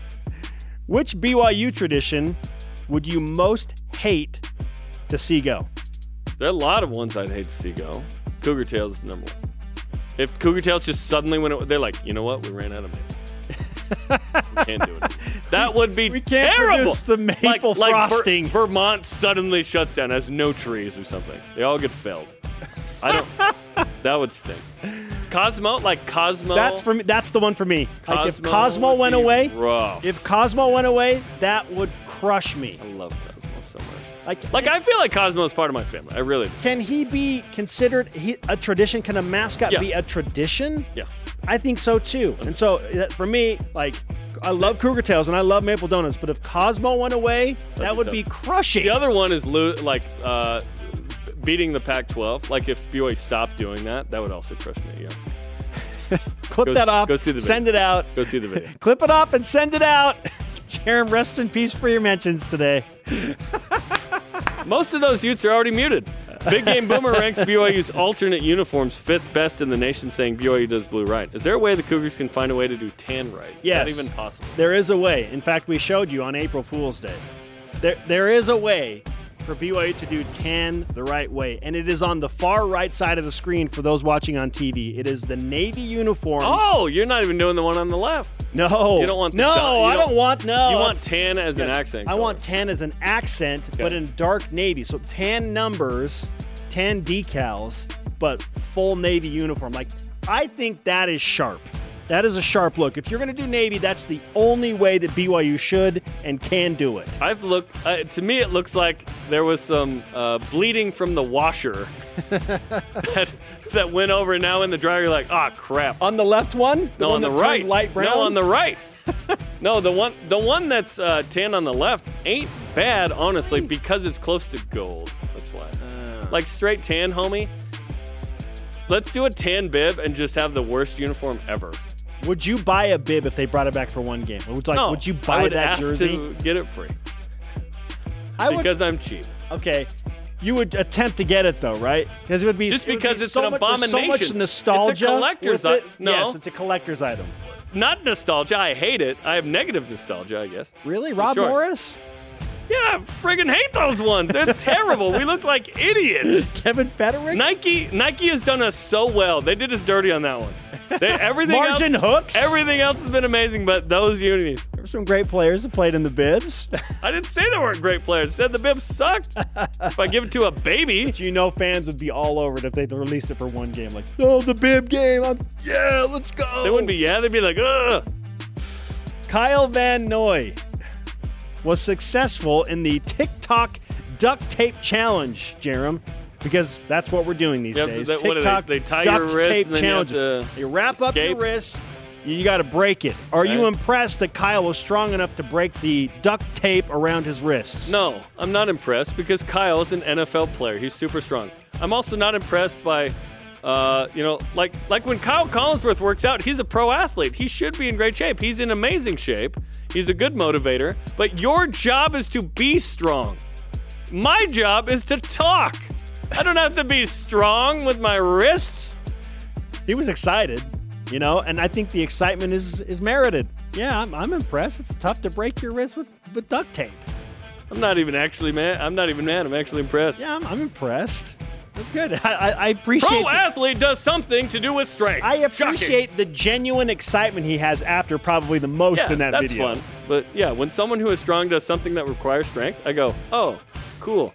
Which BYU tradition would you most hate to see go? There are a lot of ones I'd hate to see go. Cougar Tails is number one. If Cougar Tails just suddenly went, they're like, you know what? We ran out of we can't do it. Anymore." That would be We can't terrible. produce the maple like, like Ver- frosting. Vermont suddenly shuts down, has no trees or something. They all get felled. I don't. that would stink. Cosmo, like Cosmo. That's for me. That's the one for me. like if Cosmo Cosmo went away, rough. if Cosmo went away, that would crush me. I love Cosmo so much. Like, Like I feel like Cosmo is part of my family. I really do. can he be considered he, a tradition? Can a mascot Yeah. be a tradition? Yeah. I think so too. And so uh, for me, like, I love Cougar Tails and I love Maple Donuts, but if Cosmo went away, that be would tough. be crushing. The other one is lo- like uh, beating the Pac-12. Like if BYU stopped doing that, that would also crush me. Yeah. Clip go- that off. go see the video. send it out. Go see the video. Clip it off and send it out. Jarom, rest in peace for your mentions today. Most of those Utes are already muted. Big Game Boomer ranks BYU's alternate uniforms fifth best in the nation, saying BYU does blue right. Is there a way the Cougars can find a way to do tan right? Yes. That even possible? There is a way. In fact, we showed you on April Fool's Day. There, there is a way for BYU to do tan the right way, and it is on the far right side of the screen for those watching on TV. It is the Navy uniforms. Oh, you're not even doing the one on the left. no, You don't want no, dot- I don't- don't want no. you want tan as an yeah, accent. I color. want tan as an accent, but in dark navy. So tan numbers, tan decals, but full navy uniform. Like I think that is sharp. That is a sharp look. If you're going to do navy, that's the only way that BYU should and can do it. I've looked. Uh, to me, it looks like there was some uh, bleeding from the washer that, that went over. and Now in the dryer, you're like, ah, crap. On the left one, the no, one on the right. light brown. No, on the right. no, the one the one that's uh, tan on the left ain't bad, honestly, because it's close to gold. That's why. Uh. Like straight tan, homie. Let's do a tan bib and just have the worst uniform ever. Would you buy a bib if they brought it back for one game? Would like, no, would you buy would that jersey? get it free I would. because I'm cheap. Okay. You would attempt to get it though, right? Because it would be Just it because be it's so an much, there's So abomination. much nostalgia. It's a collector's with it. no. Yes, it's a collector's item. Not nostalgia. I hate it. I have negative nostalgia, I guess. Really, So Rob sure. Morris, Yeah, I friggin' hate those ones. They're terrible. We look like idiots. Kevin Feterik, Nike Nike has done us so well. They did us dirty on that one. They, everything Margin else, hooks. Everything else has been amazing, but those unis. there were some great players that played in the bibs. I didn't say they weren't great players. I said the bib sucked. if I give it to a baby, you know, fans would be all over it if they released it for one game. Like, oh, the bib game. I'm, yeah, let's go. they wouldn't be. Yeah, they'd be like, ugh. Kyle Van Noy was successful in the TikTok duct tape challenge, Jarom, because that's what we're doing these Yeah, days. that- they- TikTok they tie duct your wrist tape and you challenges. You wrap up your escape? wrists. You got to break it. Are you impressed that Kyle was strong enough to break the duct tape around his wrists? No, I'm not impressed because Kyle is an NFL player. He's super strong. I'm also not impressed by, uh, you know, like like when Kyle Collinsworth works out, he's a pro athlete. He should be in great shape. He's in amazing shape. He's a good motivator. But your job is to be strong. My job is to talk. I don't have to be strong with my wrists. He was excited, you know, and I think the excitement is is merited. Yeah, I'm, I'm impressed. It's tough to break your wrist with, with duct tape. I'm not even actually mad. I'm not even mad. I'm actually impressed. Yeah, I'm, I'm impressed. That's good. I, I, appreciate. Pro athlete does something to do with strength. I Shocking. appreciate the genuine excitement he has after probably the most yeah, in that that's video. fun. But yeah, when someone who is strong does something that requires strength, I go, oh, cool.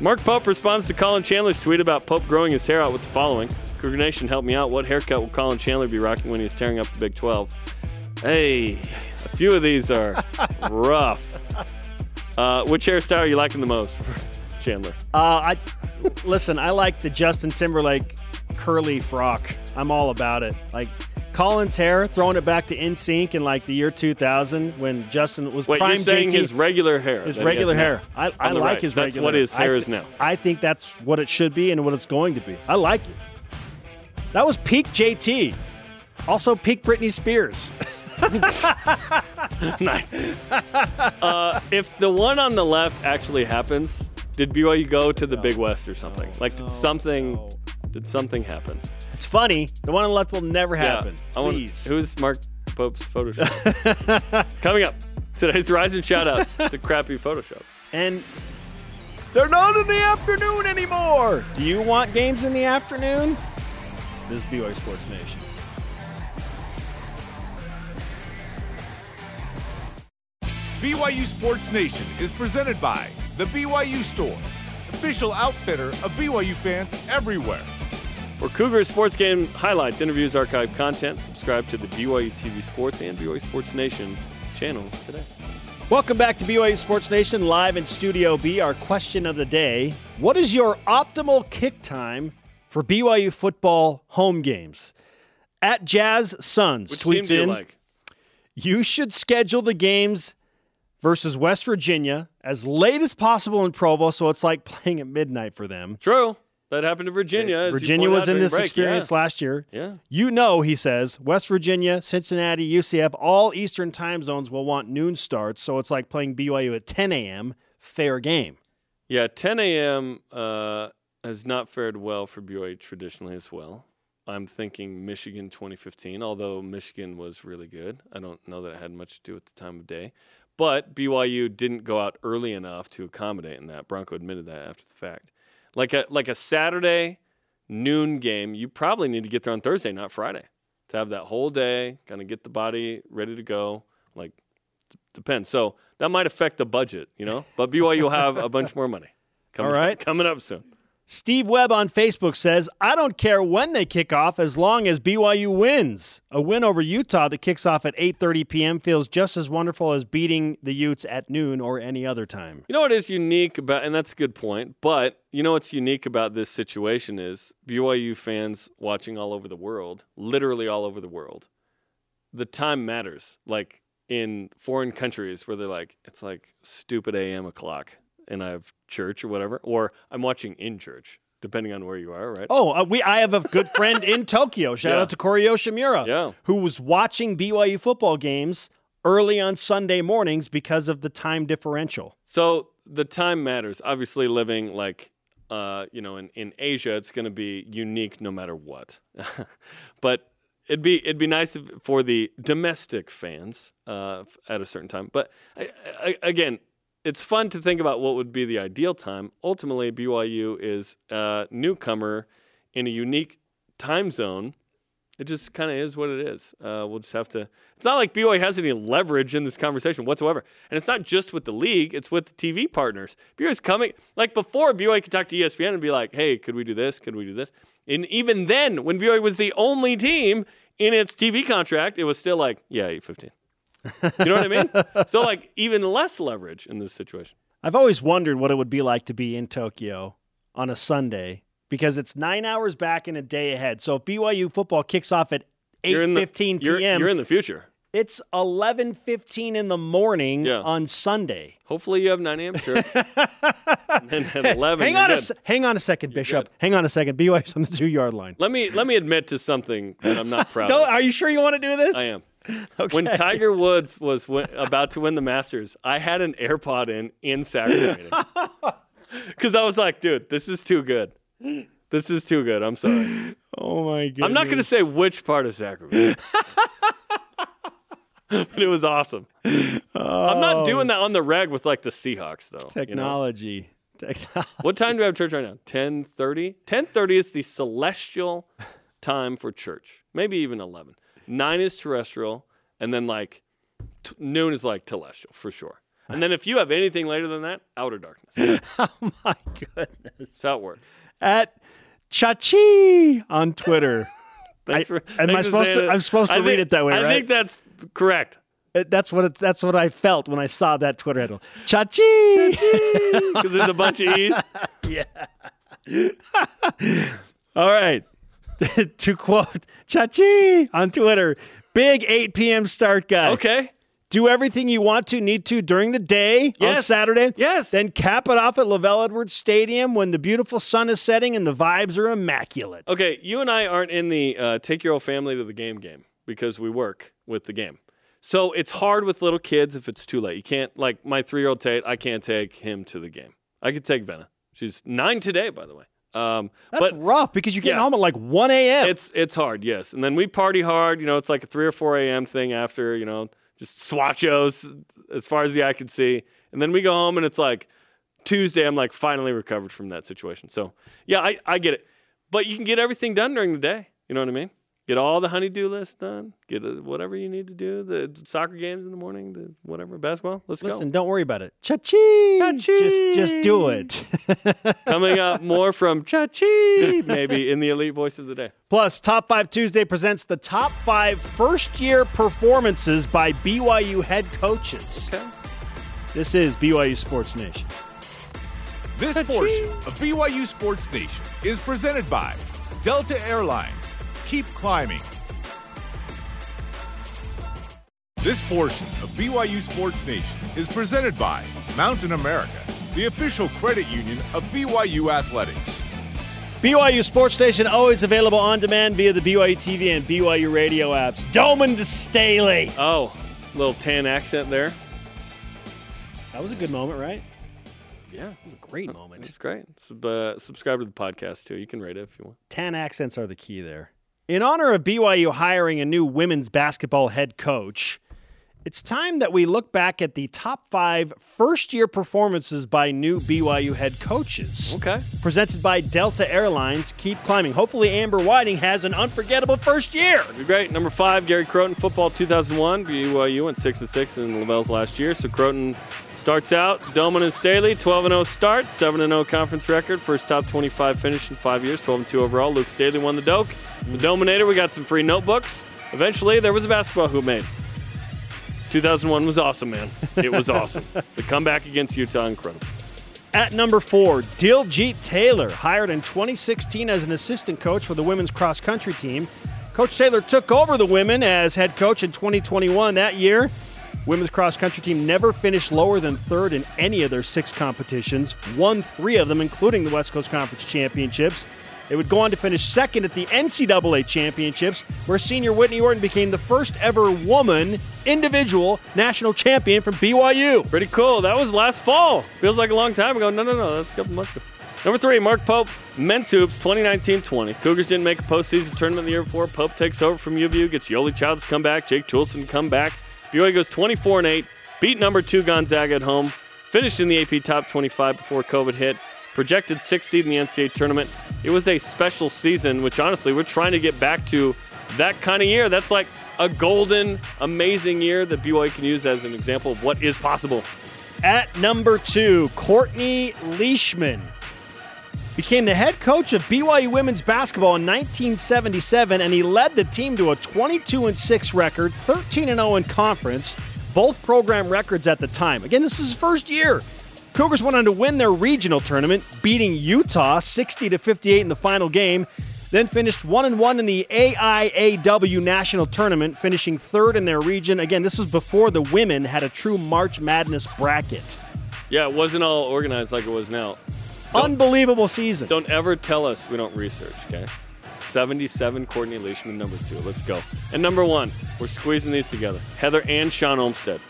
Mark Pope responds to Collin Chandler's tweet about Pope growing his hair out with the following Cougar Nation, help me out. What haircut will Collin Chandler be rocking when he's tearing up the Big 12? Hey, a few of these are rough. Uh, which hairstyle are you liking the most, Chandler? Uh, I listen. I like the Justin Timberlake curly frock. I'm all about it. Like Collin's hair, throwing it back to NSYNC in like the year 2000 when Justin was Wait, prime you're saying JT. his regular hair? his regular has now. hair. I, I like right. his That's regular. what his hair is now. I think that's what it should be and what it's going to be. I like it. That was peak JT. Also peak Britney Spears. nice. Uh, if the one on the left actually happens, did BYU go to the Big West or something? like, did something? no. Did something happen? It's funny. The one on the left will never happen. I want- Please. who's Mark Pope's Photoshop? Coming up, today's Rise and shout out to crappy Photoshop. And they're not in the afternoon anymore. Do you want games in the afternoon? This is BYU Sports Nation. BYU Sports Nation is presented by The BYU Store, official outfitter of BYU fans everywhere. For Cougar Sports Game highlights, interviews, archive content, subscribe to the BYU TV Sports and BYU Sports Nation channels today. Welcome back to BYU Sports Nation live in Studio B. Our question of the day What is your optimal kick time for BYU football home games? At Jazz Suns Which team tweets do you in, like? you should schedule the games versus West Virginia as late as possible in Provo, so it's like playing at midnight for them. True. That happened to Virginia. as Virginia was in this break. experience Yeah. last year. Yeah. You know, he says, West Virginia, Cincinnati, UCF, all Eastern time zones will want noon starts, so it's like playing BYU at 10 a.m. Fair game. Yeah, 10 a.m. Uh, has not fared well for BYU traditionally as well. I'm thinking Michigan 2015, although Michigan was really good. I don't know that it had much to do with the time of day. But BYU didn't go out early enough to accommodate in that. Bronco admitted that after the fact. Like a like a Saturday noon game, you probably need to get there on Thursday, not Friday, to have that whole day, kind of get the body ready to go. Like d- depends. So that might affect the budget, you know. But BYU will have a bunch more money. Coming, All right. coming up soon. Steve Webb on Facebook says, I don't care when they kick off as long as BYU wins. A win over Utah that kicks off at 8:30 p.m. feels just as wonderful as beating the Utes at noon or any other time. You know what is unique about, and that's a good point. But you know what's unique about this situation is BYU fans watching all over the world, literally all over the world. The time matters. Like in foreign countries where they're like, it's like stupid AM o'clock, and I have church or whatever, or I'm watching in church, depending on where you are, right? Oh, uh, we I have a good friend in Tokyo. Shout Yeah. out to Corey Yoshimura, Yeah. who was watching BYU football games early on Sunday mornings because of the time differential. So the time matters. Obviously, living like uh, you know in, in Asia, it's going to be unique no matter what. but it'd be it'd be nice if, for the domestic fans uh, f- at a certain time. But I, I, again, it's fun to think about what would be the ideal time. Ultimately, BYU is a newcomer in a unique time zone. It just kind of is what it is. Uh, we'll just have to. It's not like BYU has any leverage in this conversation whatsoever, and it's not just with the league; it's with the TV partners. BYU's coming like before. BYU could talk to ESPN and be like, "Hey, could we do this? Could we do this?" And even then, when BYU was the only team in its TV contract, it was still like, "Yeah, eight fifteen. You know what I mean? So like even less leverage in this situation. I've always wondered what it would be like to be in Tokyo on a Sunday because it's nine hours back and a day ahead. So if BYU football kicks off at in the- 8:15 You're, p.m., you're in the future. it's 11:15 in the morning Yeah. on Sunday. Hopefully, you have 9 a.m. church. and then at 11. Hang on, a, good. hang on a second, Bishop. good. Hang on a second. BYU's on the two yard line. Let me let me admit to something that I'm not proud of. are you sure you want to do this? I am. Okay. When Tiger Woods was win- about to win the Masters, I had an AirPod in in Sacramento because I was like, dude, this is too good. This is too good. I'm sorry. oh my god. I'm not going to say which part of Sacramento. but it was awesome. I'm not oh. doing that on the reg with like the Seahawks though. you know? technology. Technology. What time do we have church right now? 10:30. 10:30 is the celestial time for church. Maybe even 11. 9 is terrestrial and then like t- noon is like telestial for sure. And then if you have anything later than that, outer darkness. oh my goodness. That's how it works. At Chachi on Twitter. Thanks for, am I supposed to- I'm supposed to I read it that way, I right? think that's correct. It- That's what it's. That's what I felt when I saw that Twitter handle. Chachi. Because there's a bunch of E's. Yeah. All right. to quote Chachi on Twitter, big 8 p.m. start guy. Okay. Do everything you want to, need to during the day on Saturday. Yes. Then cap it off at LaVell Edwards Stadium when the beautiful sun is setting and the vibes are immaculate. Okay, you and I aren't in the uh, take your whole family to the game game because we work with the game. So it's hard with little kids if it's too late. You can't like my three year old Tate. I can't take him to the game. I could take Venna. She's nine today, by the way. Um, That's but rough because you get Yeah. home at like 1 a.m. it's it's hard, yes. And then we party hard. You know, it's like a three or four a.m. thing after. You know, just swatchos as far as the eye can see. And then we go home, and it's like Tuesday. I'm like finally recovered from that situation. So yeah, I I get it. But you can get everything done during the day. You know what I mean? Get all the honeydew list done. Get uh, whatever you need to do. The soccer games in the morning, the whatever basketball. Let's Listen, go. Listen, don't worry about it. Cha-ching! Cha-ching! Just, just do it. Coming up more from Chachi, maybe in the elite voice of the day. Plus, Top 5 Tuesday presents the top five first year performances by BYU head coaches. Okay. This is BYU Sports Nation. This portion of BYU Sports Nation is presented by Delta Airlines. Keep climbing. This portion of BYU Sports Nation is presented by Mountain America, the official credit union of BYU Athletics. BYU Sports Nation always available on demand via the BYU TV and BYU radio apps. Doman to Staley. Oh, little tan accent there. That was a good moment, right? Yeah, It was a great moment. it's great. Sub, uh, subscribe to the podcast too. You can rate it if you want. Tan accents are the key there. In honor of BYU hiring a new women's basketball head coach, it's time that we look back at the top five first year performances by new BYU head coaches. Okay. Presented by Delta Airlines. Keep climbing. Hopefully, Amber Whiting has an unforgettable first year. That'd be great. Number five, Gary Crowton, football 2001. BYU went six and six in LaVell's last year. So Crowton starts out. Doman and Staley, 12 and 0 start, 7 and 0 conference record, first top 25 finish in five years, 12 and 2 overall. Luke Staley won the Doak. The Dominator, we got some free notebooks. Eventually, there was a basketball hoop made. 2001 was awesome, man. It was awesome. the comeback against Utah, incredible. At number four, Diljeet Taylor, hired in 2016 as an assistant coach for the women's cross country team. Coach Taylor took over the women as head coach in 2021. That year, women's cross country team never finished lower than third in any of their six competitions, won three of them, including the West Coast Conference Championships. They would go on to finish second at the NCAA Championships, where senior Whitney Orton became the first ever woman individual national champion from BYU. Pretty cool. That was last fall. Feels like a long time ago. No, no, no. That's a couple months ago. Number three, Mark Pope, men's hoops, 2019-20. Cougars didn't make a postseason tournament the year before. Pope takes over from UVU, gets Yoeli Childs come back, Jake Toolson to come back. BYU goes 24 and 8, beat number two Gonzaga at home, finished in the AP top 25 before COVID hit. Projected sixth seed in the NCAA tournament. It was a special season, which honestly we're trying to get back to that kind of year. That's like a golden, amazing year that BYU can use as an example of what is possible. At number two, Courtney Leishman became the head coach of BYU women's basketball in 1977, and he led the team to a 22 and 6 record, 13 and 0 in conference, both program records at the time. Again, this is his first year. Cougars went on to win their regional tournament, beating Utah 60 to 58 in the final game. Then finished one and one in the AIAW national tournament, finishing third in their region. Again, this was before the women had a true March Madness bracket. Yeah, it wasn't all organized like it was now. Unbelievable season. Don't ever tell us we don't research, okay? 77 Courtney Leishman, number two. Let's go. And number one, we're squeezing these together. Heather and Shawn Olmstead.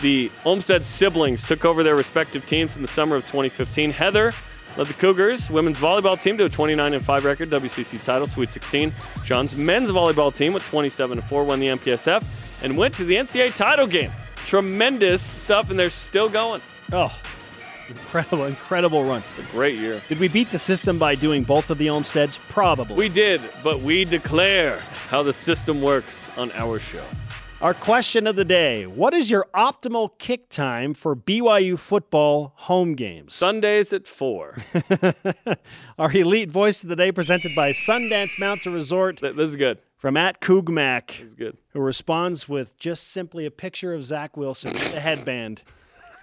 The Olmstead siblings took over their respective teams in the summer of 2015. Heather led the Cougars women's volleyball team to a 29 and 5 record WCC title, Sweet 16. Shawn's men's volleyball team with 27 and 4 won the MPSF and went to the NCAA title game. Tremendous stuff, and they're still going. Oh, incredible, incredible run. A great year. Did we beat the system by doing both of the Olmsteads? Probably. We did, but we declare how the system works on our show. Our question of the day What is your optimal kick time for BYU football home games? Sundays at 4. Our elite voice of the day presented by Sundance Mountain Resort this is good. from at Koogmac, This is good. who responds with just simply a picture of Zach Wilson with the headband.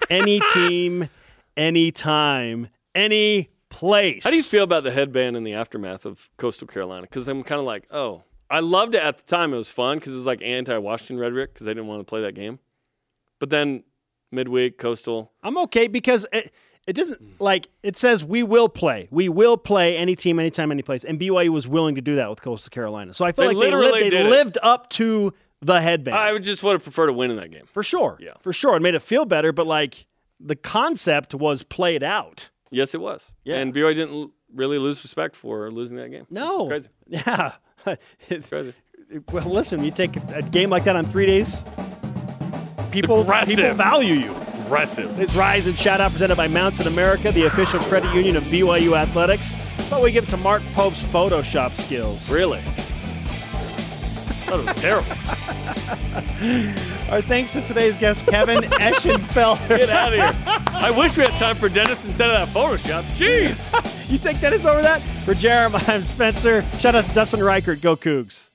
Any team, anytime, any place. How do you feel about the headband in the aftermath of Coastal Carolina? Because I'm kind of like, oh, I loved it at the time. It was fun because it was like anti-Washington rhetoric because they didn't want to play that game. But then midweek, Coastal. I'm okay because it, it doesn't like it says we will play. We will play any team, anytime, any place. And BYU was willing to do that with Coastal Carolina. So I feel They like they, lived, they did it. lived up to the headband. I would just would have preferred to win in that game. for sure. Yeah. For sure. It made it feel better, but like the concept was played out. Yes, it was. Yeah. And BYU didn't l- really lose respect for losing that game. No. Crazy. Yeah. Crazy. well, listen, you take a game like that on three days, people, Aggressive. people value you. Impressive. It's Rise and Shout Out presented by Mountain America, the official credit union of BYU Athletics. But we give it to Mark Pope's Photoshop skills. Really? That was terrible. Our thanks to today's guest, Kevin Eschenfelder. Get out of here. I wish we had time for Dennis instead of that Photoshop. Jeez. you take Dennis over that? For Jarom, I'm Spencer. Shout out to Dustin Reichert. Go Cougs.